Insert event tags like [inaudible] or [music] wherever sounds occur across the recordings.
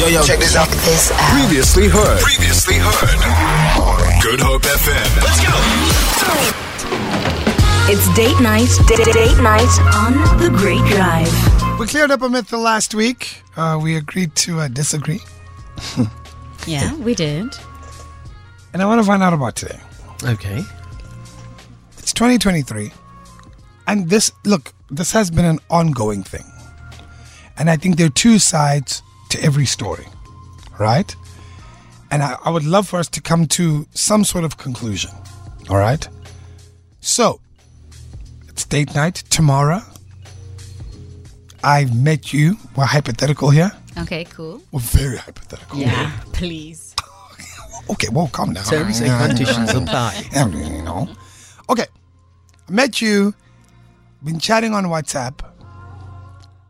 Yo, yo, check this out. This out. Previously heard. Previously heard. Good Hope FM. Let's go. It's date night. Date, date night on the Great Drive. We cleared up a myth the last week. Uh, we agreed to uh, disagree. [laughs] Yeah, we did. And I want to find out about today. Okay. It's 2023. And this, look, this has been an ongoing thing. And I think there are two sides to every story, right? And I, I would love for us to come to some sort of conclusion, all right? So, it's date night tomorrow. I've met you. We're hypothetical here. Okay, cool. We're very hypothetical. Yeah, please. [laughs] Okay, well, calm down. Terms and Yeah, conditions apply. [laughs] You know. Okay. I met you. Been chatting on WhatsApp.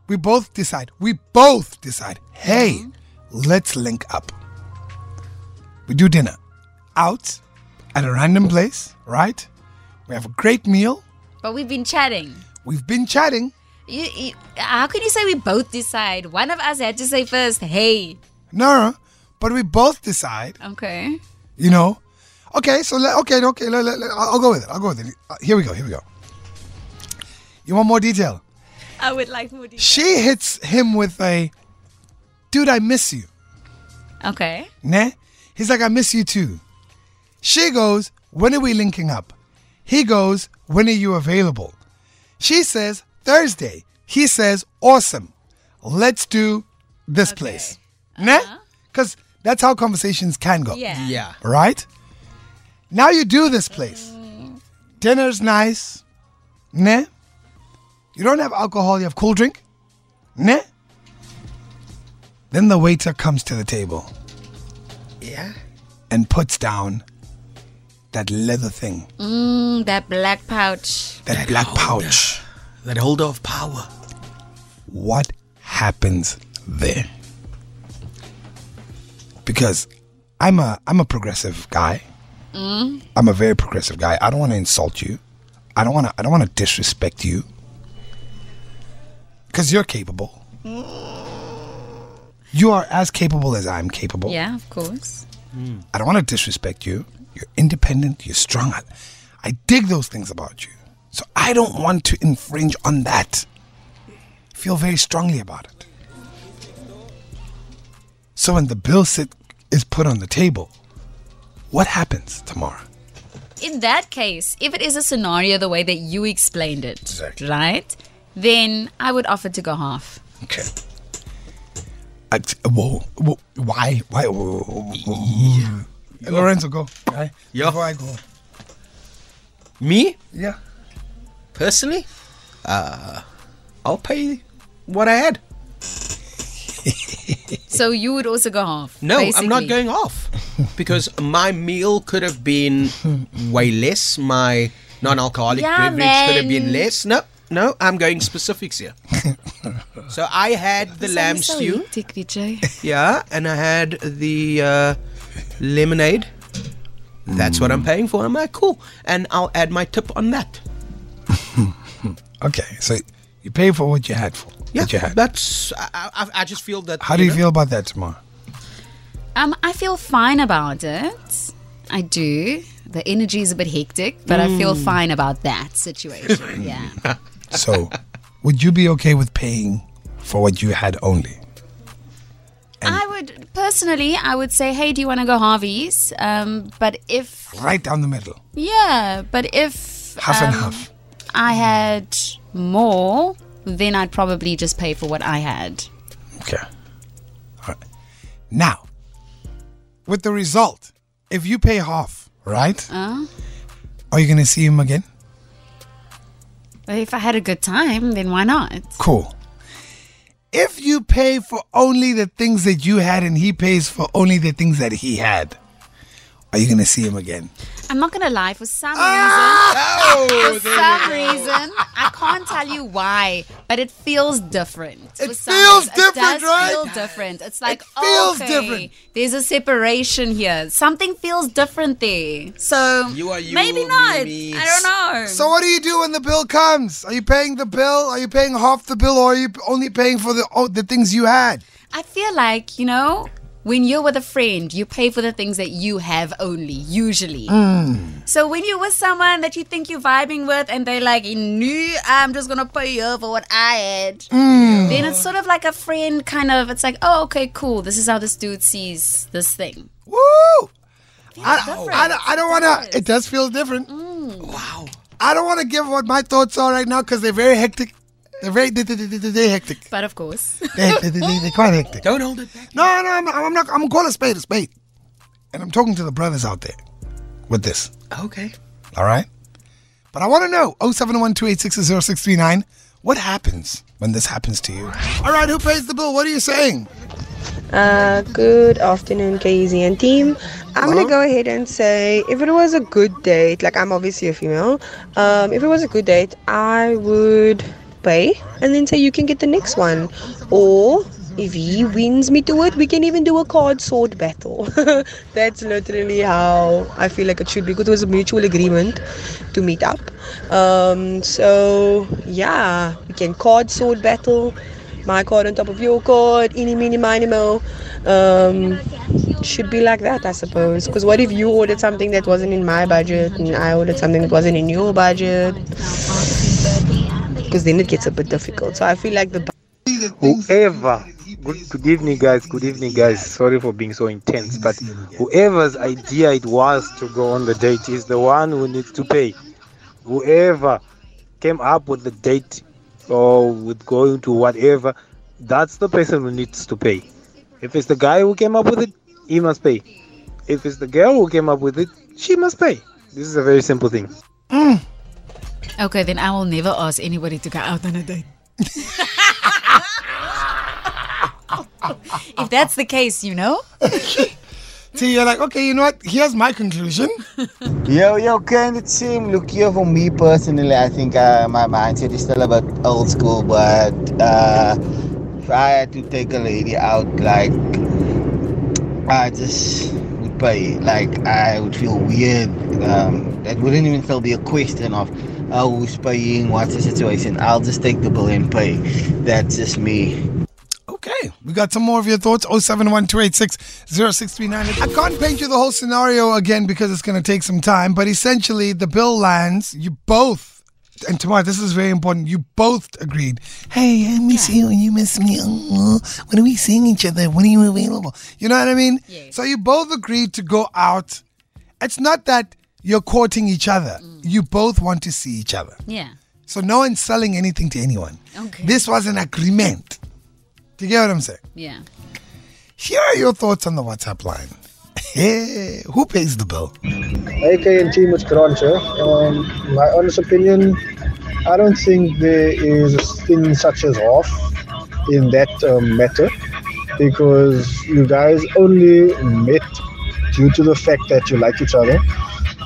We both decide. We both decide. Hey, let's link up. We do dinner out at a random place, right? We have a great meal. But we've been chatting. We've been chatting. You, you, how can you say we both decide? One of us had to say first, hey. No, but we both decide. Okay. You know. Okay, so let, okay, okay. Let, let, let- I'll go with it. I'll go with it. Uh, here we go. Here we go. You want more detail? I would like more details. She hits him with a, dude, I miss you. Okay. Nah? He's like, I miss you too. She goes, when are we linking up? He goes, when are you available? She says, Thursday. He says, awesome. Let's do this place. Nah? Uh-huh. Because that's how conversations can go. Yeah. Yeah. Right? Now you do this place. Mm. Dinner's nice. Nah? You don't have alcohol, you have cool drink? Nah? Then the waiter comes to the table Yeah. and puts down that leather thing, Mm, that black pouch. that black pouch. That holder of power. What happens there? Because I'm a I'm a progressive guy. I'm a very progressive guy. I don't want to insult you. I don't want to I don't want to disrespect you. Cuz you're capable. You are as capable as I'm capable. Yeah, of course. I don't want to disrespect you. You're independent. You're strong. I, I dig those things about you. So I don't want to infringe on that. Feel very strongly about it. So when the bill sit is put on the table, what happens tomorrow? In that case, if it is a scenario the way that you explained it, Exactly. right? Then I would offer to go half. Okay. I, whoa, whoa, why? Why? Whoa, whoa, whoa. Lorenzo, go. Right? Yeah. Before I go. Me, Yeah. personally, uh, I'll pay what I had. [laughs] So you would also go half. No, I'm not going off because my meal could have been way less. My non-alcoholic Yeah, beverage could have been less. No, no, I'm going specifics here. [laughs] so I had the lamb So stew, hectic, DJ. yeah, and I had the uh, lemonade. That's what I'm paying for. I'm like, cool, and I'll add my tip on that. [laughs] Okay. So you pay for what you had for. Yeah, What you had. that's. I, I, I just feel that. How do you know, feel about that tomorrow? Um, I feel fine about it. I do. The energy is a bit hectic, but I feel Mm. fine about that situation. [laughs] Yeah. So, would you be okay with paying for what you had only? I would personally, I would say, hey, do you want to go Harvey's? Um, but if Right down the middle, yeah, but if half and um, half. I had more, then I'd probably just pay for what I had. Okay. All right. Now, with the result, if you pay half, right? Uh, Are you gonna see him again? If I had a good time, then why not? Cool. If you pay for only the things that you had and he pays for only the things that he had, are you gonna see him again? I'm not gonna lie. For some Ah! reason, [laughs] for some reason, I can't tell you why, but it feels different. It for feels reason. different, it does right? Feel different. It's like it feels okay, different. There's a separation here. Something feels different there. So You are you, maybe me, not. me. I don't know. So what do you do when the bill comes? Are you paying the bill? Are you paying half the bill, or are you only paying for the oh, the things you had? I feel like, you know, when you're with a friend, you pay for the things that you have only, usually. Mm. So when you're with someone that you think you're vibing with and they're like, no, I'm just going to pay you for what I had, mm. then it's sort of like a friend kind of, it's like, oh, okay, cool. This is how this dude sees this thing. Woo! Feels I, different. I, don't- I don't want to. It does feel different. Mm. Wow. I don't want to give what my thoughts are right now because they're very hectic. They're very they, they, they, they- they're hectic. But of course. They, they, they, they're quite hectic. Don't hold it back. No, no, I'm, I'm not. I'm gonna call a spade a spade. And I'm talking to the brothers out there with this. Okay. All right. But I want to know 0712860639. What happens when this happens to you? All right, who pays the bill? What are you saying? Uh, good afternoon, KZ and team. I'm gonna go ahead and say if it was a good date, like I'm obviously a female, um, if it was a good date, I would pay and then say you can get the next one. Or if he wins me to it, we can even do a card sword battle. [laughs] That's literally how I feel like it should be because it was a mutual agreement to meet up. Um, so yeah, we can card sword battle my card on top of your card, any, mini, miny, mo. Um, should be like that, I suppose. Because what if you ordered something that wasn't in my budget and I ordered something that wasn't in your budget? Because then it gets a bit difficult. So I feel like the whoever good, good evening guys good evening guys. Sorry for being so intense but whoever's idea it was to go on the date is the one who needs to pay. Whoever came up with the date or with going to whatever that's the person who needs to pay. If it's the guy who came up with it he must pay. If it's the girl who came up with it she must pay. This is a very simple thing mm. Okay, then I will never ask anybody to go out on a date. [laughs] if that's the case, you know? See, you're like, okay, you know what? Here's my conclusion. Yo, yo, kind of team. Look here, for me personally, I think uh, my mindset is still a bit old school, but uh, if I had to take a lady out, like, I just would pay. Like, I would feel weird. Um, that wouldn't even still be a question of oh, who's paying, what's the situation. I'll just take the bill and pay. That's just me. Okay, we got some more of your thoughts. 0712860639. I can't paint you the whole scenario again because it's going to take some time, but essentially, the bill lands. You both, and tomorrow, this is very important. You both agreed. Hey, I miss you and you miss me. Oh, when are we seeing each other? When are you available? You know what I mean? Yes. So you both agreed to go out. It's not that you're courting each other. You both want to see each other. Yeah. So no one's selling anything to anyone. Okay. This was an agreement. Do you get what I'm saying? Yeah. Here are your thoughts on the WhatsApp line. Hey, who pays the bill? AK and team with Cruncher. Um, my honest opinion, I don't think there is a thing such as off in that um, matter because you guys only met due to the fact that you like each other.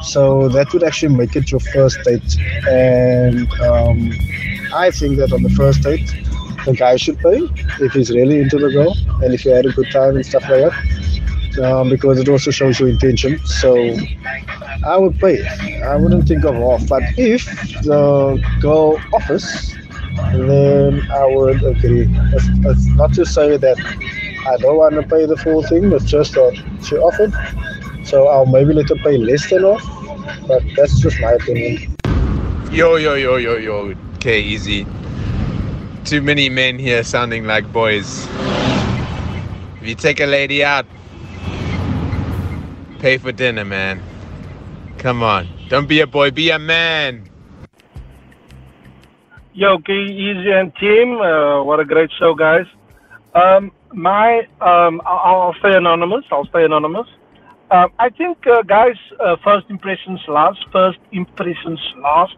So that would actually make it your first date. And um, I think that on the first date, the guy should pay if he's really into the girl and if you had a good time and stuff like that um, because it also shows your intention. So I would pay. I wouldn't think of off. But if the girl offers, then I would agree. It's, it's not to say that I don't want to pay the full thing. but just that she offered, so I'll maybe let her pay less than off. But that's just my opinion. Yo, yo, yo, yo, yo. Okay, easy. Too many men here sounding like boys. If you take a lady out, pay for dinner, man. Come on. Don't be a boy, be a man. Yo, K Easy and team, uh, what a great show, guys. Um, my, um, I'll, I'll stay anonymous. I'll stay anonymous. Um, I think, uh, guys, uh, first impressions last. First impressions last.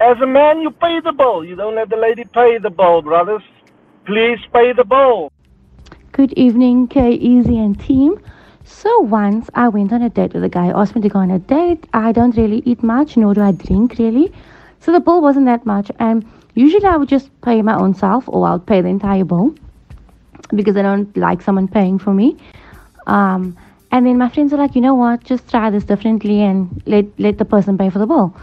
As a man, you pay the bill. You don't let the lady pay the bill, brothers. Please pay the bill. Good evening, K Easy and team. So once I went on a date with a guy, asked me to go on a date. I don't really eat much, nor do I drink really. So the bill wasn't that much, and usually I would just pay my own self, or I'll pay the entire bill because I don't like someone paying for me. Um, and then my friends were like, you know what, just try this differently and let let the person pay for the bill.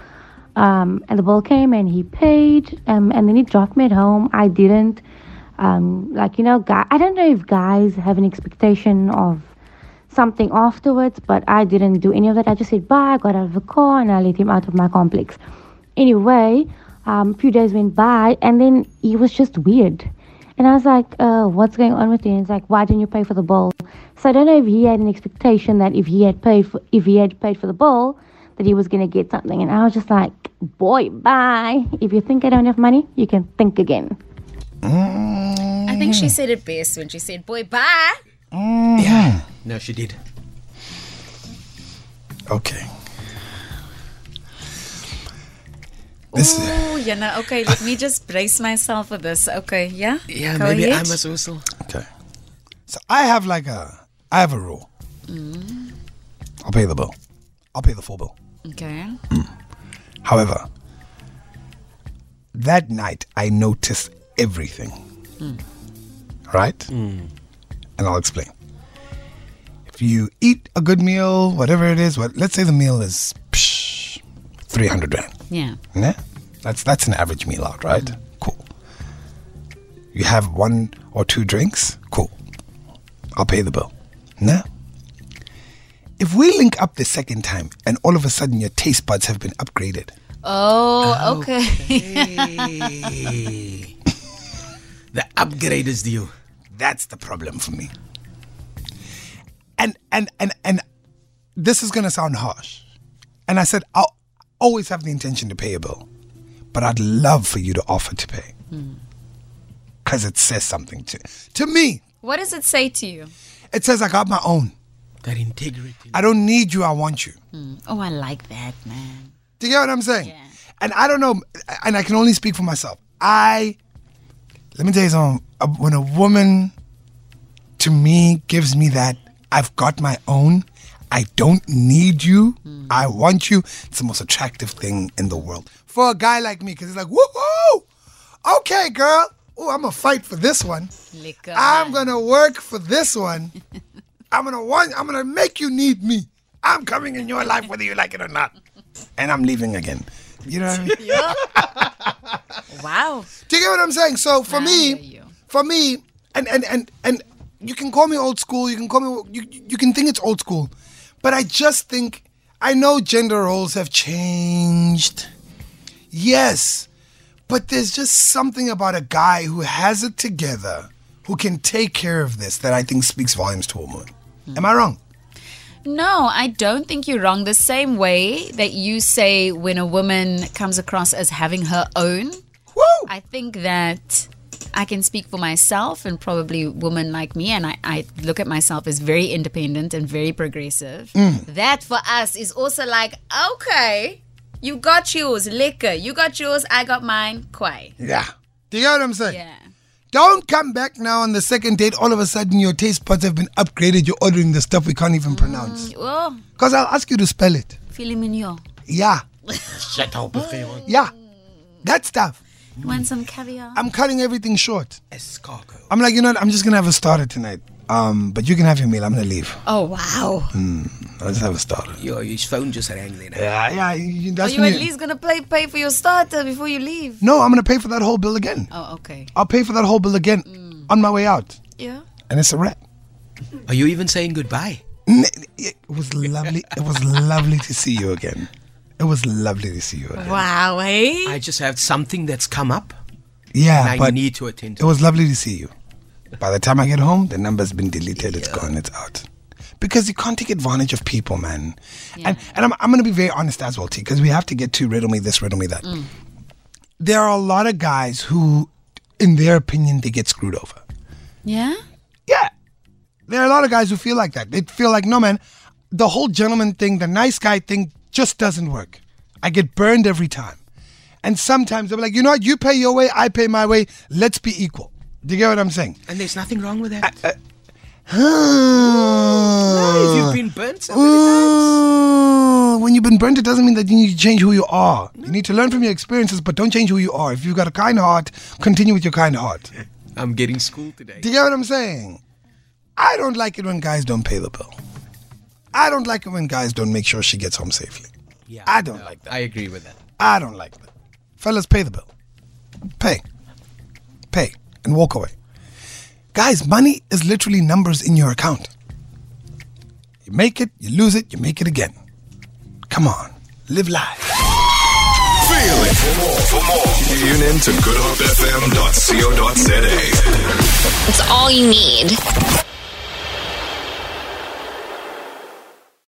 Um, and the bill came and he paid, um, and then he dropped me at home. I didn't Um, like you know, guy. I don't know if guys have an expectation of something afterwards, but I didn't do any of that. I just said bye, got out of the car, and I let him out of my complex. Anyway, um, a few days went by, and then he was just weird. And I was like, uh, what's going on with you? And he's like, why didn't you pay for the bill? So I don't know if he had an expectation that if he had paid for, if he had paid for the bill, that he was going to get something. And I was just like, boy, bye. If you think I don't have money, you can think again. I think she said it best when she said, "Boy, bye." Yeah. No, she did. Okay. Oh, yeah, no, okay. Let me just brace myself for this. Okay, yeah. Yeah, Go maybe I ahead. must whistle. Okay. So I have like a I have a rule. Mm, I'll pay the bill. I'll pay the full bill. okay. However, that night I noticed everything. Mm. Right? And I'll explain. If you eat a good meal, whatever it is, what let's say the meal is psh, 300 rand. Yeah. Yeah? That's that's an average meal out, right? Cool. You have one or two drinks, cool. I'll pay the bill. No. If we link up the second time and all of a sudden your taste buds have been upgraded, Oh, okay. [laughs] the upgrade is due. That's the problem for me. And and and and this is gonna sound harsh. And I said I'll always have the intention to pay a bill. But I'd love for you to offer to pay. Hmm. Because it says something to to me. what does it say to you? It says I got my own. That integrity. I don't need you, I want you. Hmm. Oh, I like that, man. Do you get what I'm saying? And I don't know, and I can only speak for myself. I, let me tell you something. When a woman, to me, gives me that, I've got my own, I don't need you, hmm. I want you, it's the most attractive thing in the world. For a guy like me, because he's like, woohoo! Okay, girl. Oh, I'm to fight for this one. Liquor. I'm to work for this one. [laughs] I'm to want, I'm to make you need me. I'm coming in your life whether you like it or not. And I'm leaving again. You know what I mean? [laughs] Wow. Do you get what I'm saying? So for me, for me, and and and and you can call me old school. You can call me. You you can think it's old school, but I just think I know gender roles have changed. Yes, but there's just something about a guy who has it together, who can take care of this, that I think speaks volumes to a woman. Am I wrong? No, I don't think you're wrong. The same way that you say when a woman comes across as having her own, I think that I can speak for myself and probably women like me, and I, I look at myself as very independent and very progressive. Mm. That for us is also like, okay, you got yours, liquor. You got yours, I got mine, quay. Yeah. Do you get what I'm saying? Yeah. Don't come back now on the second date. All of a sudden, your taste buds have been upgraded. You're ordering the stuff we can't even mm, pronounce. Oh, Because I'll ask you to spell it. filet mignon. Yeah. [laughs] Shut up, Befeon. Yeah. That stuff. You want some caviar? I'm cutting everything short. Escargot. I'm like, you know what? I'm just going to have a starter tonight. Um, But you can have your meal. I'm going to leave. Oh, wow. Mm, I'll just have a starter. Your, his phone just rang then. Yeah, yeah. you- Are That's you at you- least gonna pay pay for your starter before you leave? No, I'm going to pay for that whole bill again. Oh, okay. I'll pay for that whole bill again on my way out. Yeah. And it's a wrap. Are you even saying goodbye? It was lovely. It was lovely to see you again. It was lovely to see you again. Wow, hey? I just have something that's come up. Yeah, and I but need to attend It to was lovely to see you. By the time I get home, the number's been deleted. It's gone. It's out. Because you can't take advantage of people, man. And and I'm, I'm going to be very honest as well, T, because we have to get to riddle me this, riddle me that. Mm. There are a lot of guys who, in their opinion, they get screwed over. Yeah? Yeah. There are a lot of guys who feel like that. They feel like, no, man, the whole gentleman thing, the nice guy thing just doesn't work. I get burned every time. And sometimes they'll be like, you know what, you pay your way, I pay my way, let's be equal. Do you get what I'm saying? And there's nothing wrong with that. if you've [sighs] been burnt so when you've been burnt, it doesn't mean that you need to change who you are. You need to learn from your experiences, but don't change who you are. If you've got a kind heart, continue with your kind heart. I'm getting school today. Do you get what I'm saying? I don't like it when guys don't pay the bill. I don't like it when guys don't make sure she gets home safely. Yeah, I don't like that. I agree with that. I don't like that. Fellas, pay the bill. Pay. Pay. And walk away. Guys, money is literally numbers in your account. You make it, you lose it, you make it again. Come on, live life. Feel it. For more, for more, tune in to goodhopefm.co.za. It's all you need.